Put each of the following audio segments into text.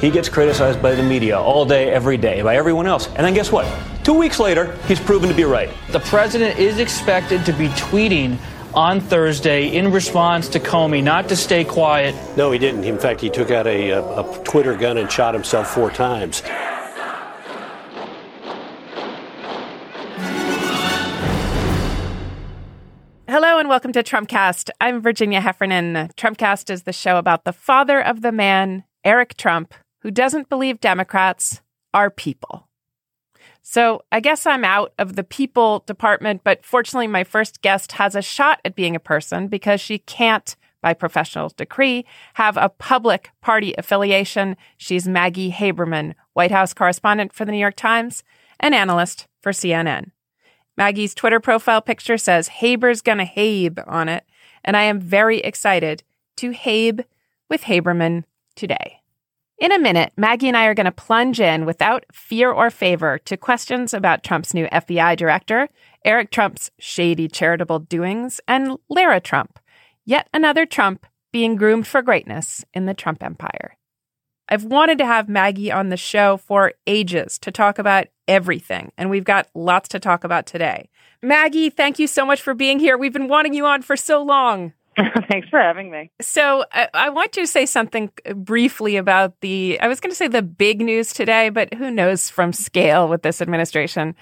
He gets criticized by the media all day, every day, by everyone else. And then guess what? Two weeks later, he's proven to be right. The president is expected to be tweeting on Thursday in response to Comey not to stay quiet. No, he didn't. In fact, he took out a, a, a Twitter gun and shot himself four times. Hello and welcome to Trumpcast. I'm Virginia Heffernan. Trumpcast is the show about the father of the man, Eric Trump, who doesn't believe Democrats are people. So I guess I'm out of the people department, but fortunately, my first guest has a shot at being a person because she can't, by professional decree, have a public party affiliation. She's Maggie Haberman, White House correspondent for the New York Times and analyst for CNN. Maggie's Twitter profile picture says Haber's gonna Habe on it, and I am very excited to Habe with Haberman today. In a minute, Maggie and I are going to plunge in without fear or favor to questions about Trump's new FBI director, Eric Trump's shady charitable doings, and Lara Trump, yet another Trump being groomed for greatness in the Trump empire. I've wanted to have Maggie on the show for ages to talk about everything, and we've got lots to talk about today. Maggie, thank you so much for being here. We've been wanting you on for so long. Thanks for having me. So, I, I, want to say something briefly about the, I was going to say the big news today, but who knows from scale with this administration,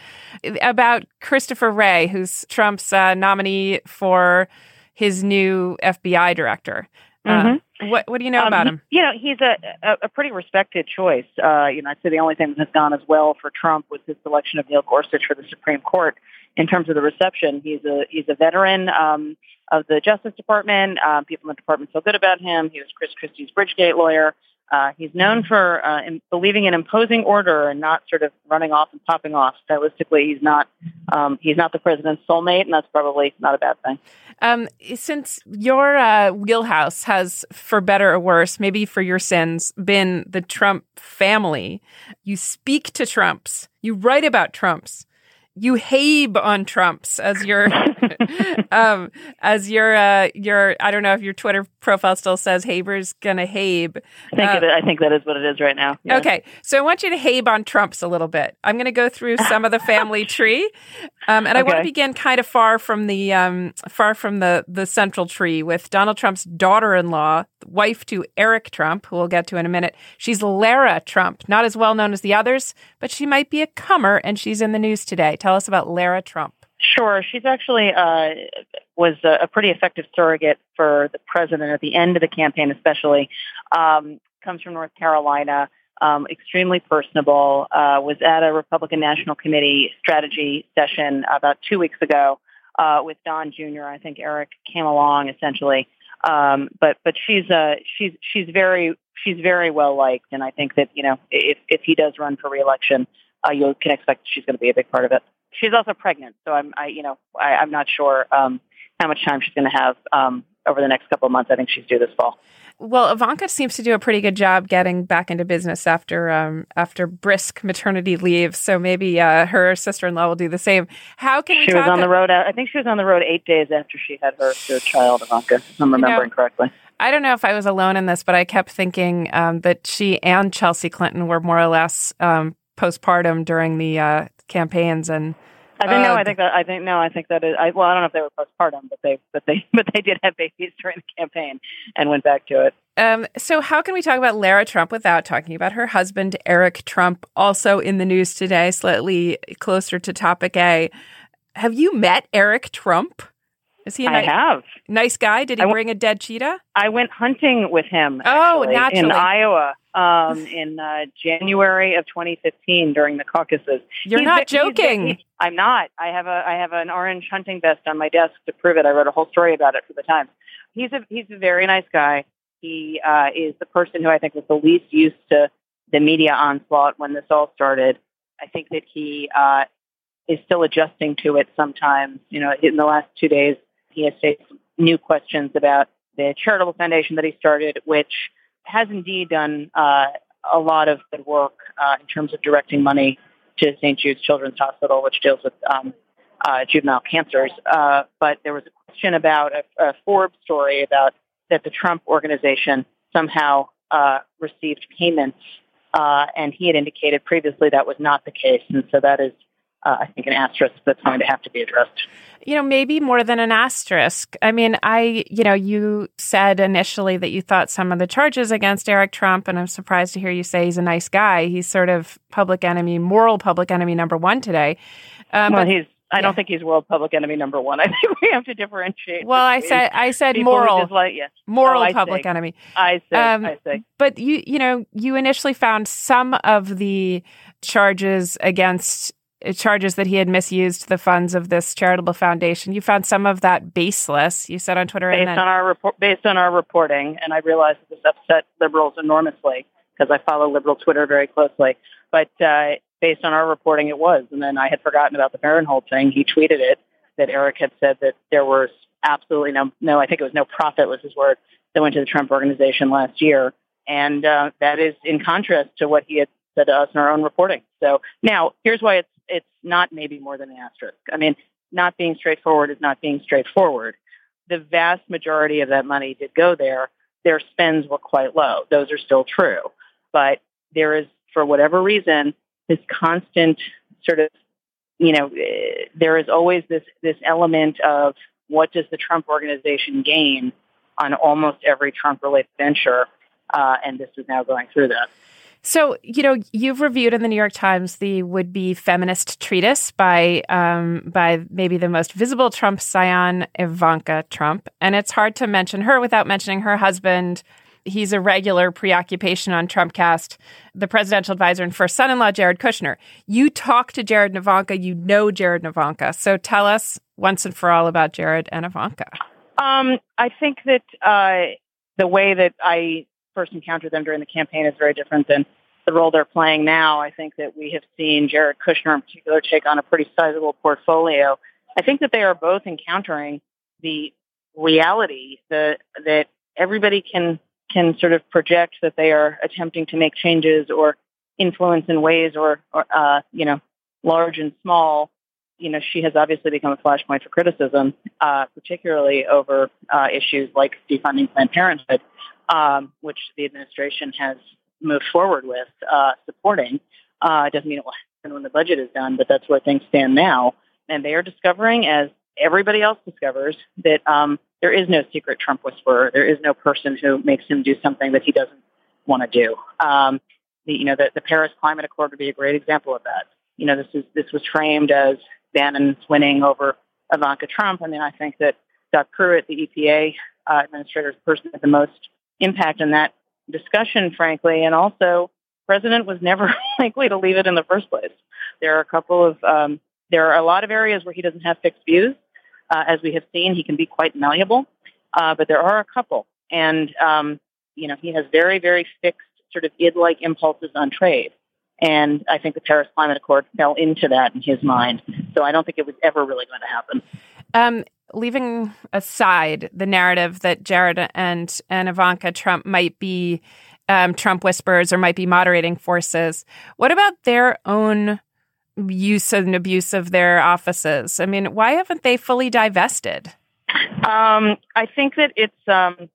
about Christopher Wray, who's Trump's uh, nominee for his new FBI director. Uh, mm-hmm. Uh, what what do you know um, about him? You know, he's a, a, a pretty respected choice. Uh, you know, I'd say the only thing that has gone as well for Trump was his selection of Neil Gorsuch for the Supreme Court. In terms of the reception, he's a he's a veteran. Um, of the Justice Department. Um, people in the department feel good about him. He was Chris Christie's Bridgegate lawyer. Uh, he's known for uh, in, believing in imposing order and not sort of running off and popping off. Stylistically, he's not um, he's not the president's soulmate, and that's probably not a bad thing. Um, since your uh, wheelhouse has, for better or worse, maybe for your sins, been the Trump family, you speak to Trumps, you write about Trumps you habe on Trumps as your um, as your uh, your I don't know if your Twitter profile still says Haber's gonna habe. I think uh, it, I think that is what it is right now. Yes. Okay, so I want you to habe on Trumps a little bit. I'm going to go through some of the family tree, um, and okay. I want to begin kind of far from the um, far from the the central tree with Donald Trump's daughter-in-law, wife to Eric Trump, who we'll get to in a minute. She's Lara Trump, not as well known as the others, but she might be a comer, and she's in the news today. Tell us about Lara Trump. Sure. She's actually uh, was a, a, pretty effective surrogate for the president at the end of the campaign, especially. Um, comes from North Carolina. Um, extremely personable. Uh, was at a Republican National Committee strategy session about two weeks ago uh, with Don Jr. I think Eric came along essentially. Um, but but she's uh, she's she's very she's very well liked, and I think that you know if if he does run for reelection, uh, you can expect she's going to be a big part of it. She's also pregnant, so I'm, I, you know, I, I'm not sure um, how much time she's going to have um, over the next couple of months. I think she's due this fall. Well, Ivanka seems to do a pretty good job getting back into business after um, after brisk maternity leave. So maybe uh, her sister in law will do the same. How can she was on the road? I think she was on the road eight days after she had her, her child, Ivanka. If I'm remembering you know, correctly. I don't know if I was alone in this, but I kept thinking um, that she and Chelsea Clinton were more or less um, postpartum during the uh, campaigns, and I think no. Uh, I think that I think no. I think that is. I, well, I don't know if they were postpartum, but they but they but they did have babies during the campaign and went back to it. Um, so, how can we talk about Lara Trump without talking about her husband, Eric Trump, also in the news today, slightly closer to topic A? Have you met Eric Trump? Is he a I ni- have. nice guy? Did he w- bring a dead cheetah? I went hunting with him. Oh, actually, naturally. in Iowa um, in uh, January of 2015 during the caucuses. You're He's not he's ve- joking. I'm not. I have a I have an orange hunting vest on my desk to prove it. I wrote a whole story about it for the Times. He's a he's a very nice guy. He uh, is the person who I think was the least used to the media onslaught when this all started. I think that he uh, is still adjusting to it sometimes. You know, in the last two days, he has faced new questions about the charitable foundation that he started, which has indeed done uh, a lot of good work uh, in terms of directing money to St. Jude's Children's Hospital, which deals with um, uh, juvenile cancers. Uh, but there was a question about a, a Forbes story about that the Trump organization somehow uh, received payments, uh, and he had indicated previously that was not the case, and so that is. Uh, I think an asterisk that's going to have to be addressed. You know, maybe more than an asterisk. I mean, I, you know, you said initially that you thought some of the charges against Eric Trump, and I'm surprised to hear you say he's a nice guy. He's sort of public enemy, moral public enemy number one today. Um, well, but- he's. I yeah. don't think he's world public enemy number one. I think we have to differentiate. well, I said I said moral, dislike you. moral Oh, public see. enemy. I say. Um, I say. But you, you know, you initially found some of the charges against charges that he had misused the funds of this charitable foundation. You found some of that baseless. You said on Twitter, and based then, on our report, based on our reporting, and I realize that this upset liberals enormously because I follow liberal Twitter very closely. But uh, based on our reporting, it was. And then I had forgotten about the Barinholtz thing. He tweeted it that Eric had said that there was absolutely no, no, I think it was no profit was his word that went to the Trump organization last year, and uh, that is in contrast to what he had said to us in our own reporting. So now here's why it's it's not maybe more than an asterisk. I mean, not being straightforward is not being straightforward the vast majority of that money did go there. Their spends were quite low. Those are still true. But there is, for whatever reason, this constant sort of, you know, there is always this, this element of what does the Trump organization gain on almost every Trump related venture. Uh, and this is now going through that. So, you know, you've reviewed in the New York Times the would-be feminist treatise by um, by maybe the most visible Trump scion, Ivanka Trump, and it's hard to mention her without mentioning her husband. He's a regular preoccupation on Trumpcast, the presidential advisor and first son-in-law, Jared Kushner. You talk to Jared and Ivanka, you know Jared and Ivanka. So tell us once and for all about Jared and Ivanka. Um, I think that uh, the way that I first encountered them during the campaign is very different than the role they're playing now. I think that we have seen Jared Kushner in particular take on a pretty sizable portfolio. I think that they are both encountering the reality that that everybody can can sort of project that they are attempting to make changes or influence in ways or, or uh, you know large and small. You know, she has obviously become a flashpoint for criticism, uh, particularly over uh, issues like defunding Planned Parenthood, um, which the administration has moved forward with uh, supporting. Uh, doesn't mean it will happen when the budget is done, but that's where things stand now. And they are discovering, as everybody else discovers, that um, there is no secret Trump whisperer. There is no person who makes him do something that he doesn't want to do. Um, the, you know, the, the Paris Climate Accord would be a great example of that. You know, this is this was framed as Bannon's winning over Ivanka Trump. I mean, I think that Scott Pruitt, the EPA uh, administrator, is the person with the most impact in that discussion, frankly, and also president was never likely to leave it in the first place. There are a couple of um, there are a lot of areas where he doesn't have fixed views. Uh, as we have seen, he can be quite malleable, uh, but there are a couple, and um, you know he has very very fixed sort of id-like impulses on trade. And I think the Paris Climate Accord fell into that in his mind. So I don't think it was ever really going to happen. Um, leaving aside the narrative that Jared and and Ivanka Trump might be um, Trump whisperers or might be moderating forces, what about their own use and abuse of their offices? I mean, why haven't they fully divested? Um, I think that it's um,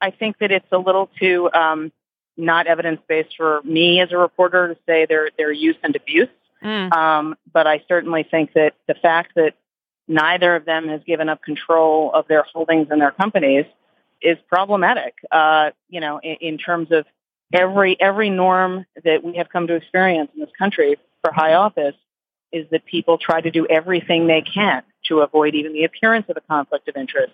I think that it's a little too um, not evidence based for me as a reporter to say their their use and abuse. Mm. Um, but I certainly think that the fact that neither of them has given up control of their holdings in their companies is problematic. Uh, you know, in, in terms of every every norm that we have come to experience in this country for high office is that people try to do everything they can to avoid even the appearance of a conflict of interest.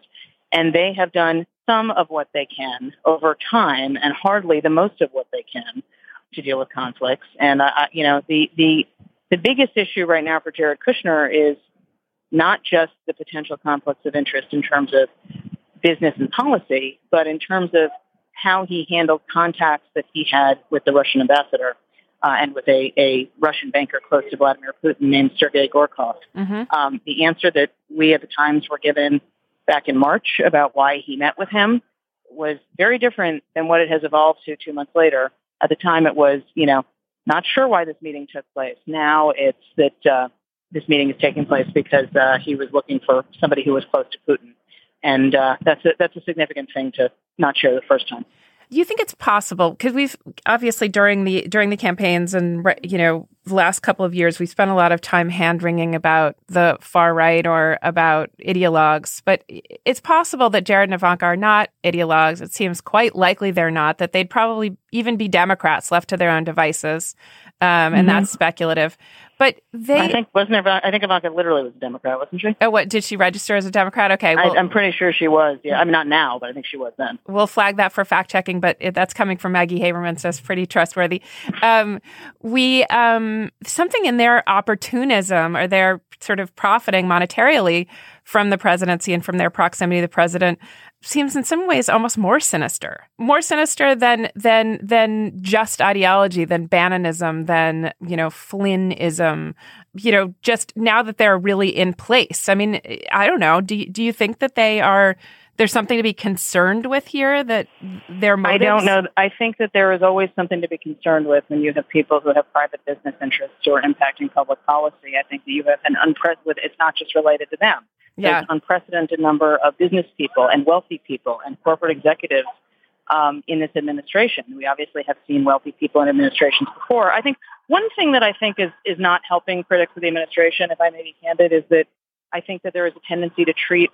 And they have done some of what they can over time and hardly the most of what they can to deal with conflicts. And, uh, you know, the, the, the biggest issue right now for Jared Kushner is not just the potential conflicts of interest in terms of business and policy, but in terms of how he handled contacts that he had with the Russian ambassador uh, and with a, a Russian banker close to Vladimir Putin named Sergei Gorkov. Mm-hmm. Um, the answer that we at the Times were given back in March about why he met with him was very different than what it has evolved to two months later. At the time, it was, you know, not sure why this meeting took place. Now it's that uh, this meeting is taking place because uh, he was looking for somebody who was close to Putin, and uh, that's a, that's a significant thing to not share the first time. Do you think it's possible because we've obviously during the during the campaigns and you know the last couple of years we've spent a lot of time hand wringing about the far right or about ideologues, but it's possible that Jared and Ivanka are not ideologues. It seems quite likely they're not. That they'd probably even be Democrats left to their own devices, um, and Mm-hmm. that's speculative. But they, I think wasn't Ivanka, I think Ivanka literally was a Democrat, wasn't she? oh, what did she register as a Democrat? Okay, well, I, I'm pretty sure she was. Yeah, I mean not now, but I think she was then. we'll flag that for fact checking, but it, that's coming from Maggie Haberman, so it's pretty trustworthy. Um, we um, something in their opportunism or their sort of profiting monetarily from the presidency and from their proximity to the president seems in some ways almost more sinister, more sinister than than than just ideology, than Bannonism, than you know Flynnism. You know, just now that they're really in place. I mean, I don't know. Do you, do you think that they are? There's something to be concerned with here that their I motives. don't know. I think that there is always something to be concerned with when you have people who have private business interests who are impacting public policy. I think that you have an unprecedented. It's not just related to them. Yeah. There's an unprecedented number of business people and wealthy people and corporate executives um, in this administration. We obviously have seen wealthy people in administrations before. I think one thing that I think is is not helping critics of the administration, if I may be candid, is that I think that there is a tendency to treat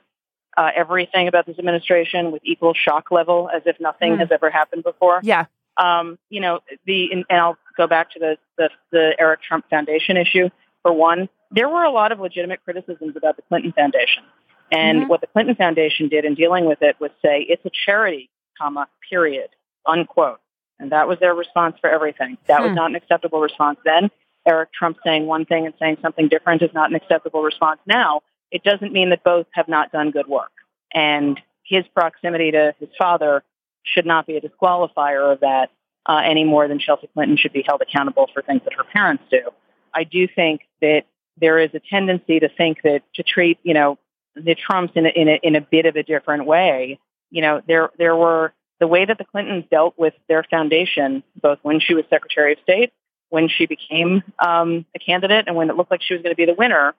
uh, everything about this administration with equal shock level, as if nothing Hmm. has ever happened before. Yeah. Um, you know, the and, and I'll go back to the, the the Eric Trump Foundation issue for one. There were a lot of legitimate criticisms about the Clinton Foundation, and Mhm. what the Clinton Foundation did in dealing with it was say it's a charity, comma period, unquote, and that was their response for everything. That was Hmm. not an acceptable response then. Eric Trump saying one thing and saying something different is not an acceptable response now. It doesn't mean that both have not done good work. And his proximity to his father should not be a disqualifier of that uh, any more than Chelsea Clinton should be held accountable for things that her parents do. I do think that there is a tendency to think that to treat, you know, the Trumps in a, in a, in a bit of a different way. You know, there there were the way that the Clintons dealt with their foundation, both when she was Secretary of State, when she became um, a candidate, and when it looked like she was going to be the winner,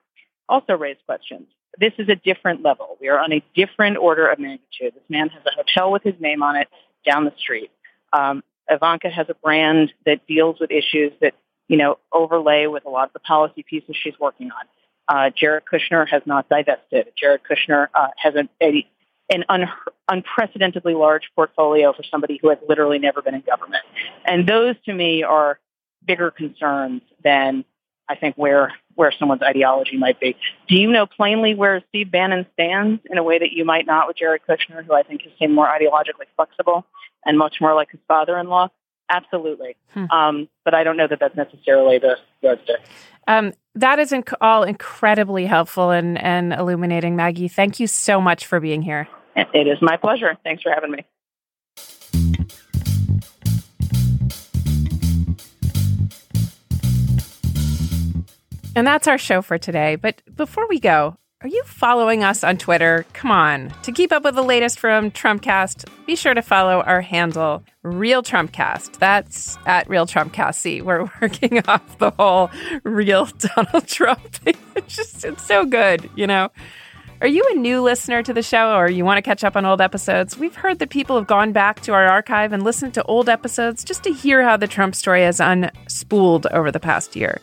also raised questions. This is a different level. We are on a different order of magnitude. This man has a hotel with his name on it down the street. Um, Ivanka has a brand that deals with issues that you know overlay with a lot of the policy pieces she's working on. Uh, Jared Kushner has not divested. Jared Kushner uh, has a, a an un, unprecedentedly large portfolio for somebody who has literally never been in government, and those to me are bigger concerns than I think where where someone's ideology might be. Do you know plainly where Steve Bannon stands in a way that you might not with Jared Kushner, who I think has seemed more ideologically flexible and much more like his father-in-law? Absolutely. Hmm. Um, but I don't know that that's necessarily the yardstick. Um, that is inc- all incredibly helpful and, and illuminating, Maggie. Thank you so much for being here. It is my pleasure. Thanks for having me. And that's our show for today. But before we go, are you following us on Twitter? Come on. To keep up with the latest from Trumpcast, be sure to follow our handle, Real Trumpcast. That's at Real Trumpcast. See, we're working off the whole real Donald Trump thing. It's just, it's so good, you know? Are you a new listener to the show or you want to catch up on old episodes? We've heard that people have gone back to our archive and listened to old episodes just to hear how the Trump story has unspooled over the past year.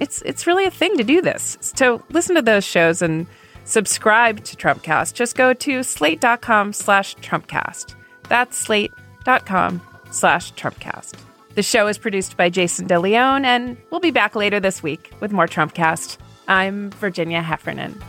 It's it's really a thing to do this. To listen to those shows and subscribe to Trumpcast, just go to slate.com slash Trumpcast. That's slate.com slash Trumpcast. The show is produced by Jason DeLeon, and we'll be back later this week with more Trumpcast. I'm Virginia Heffernan.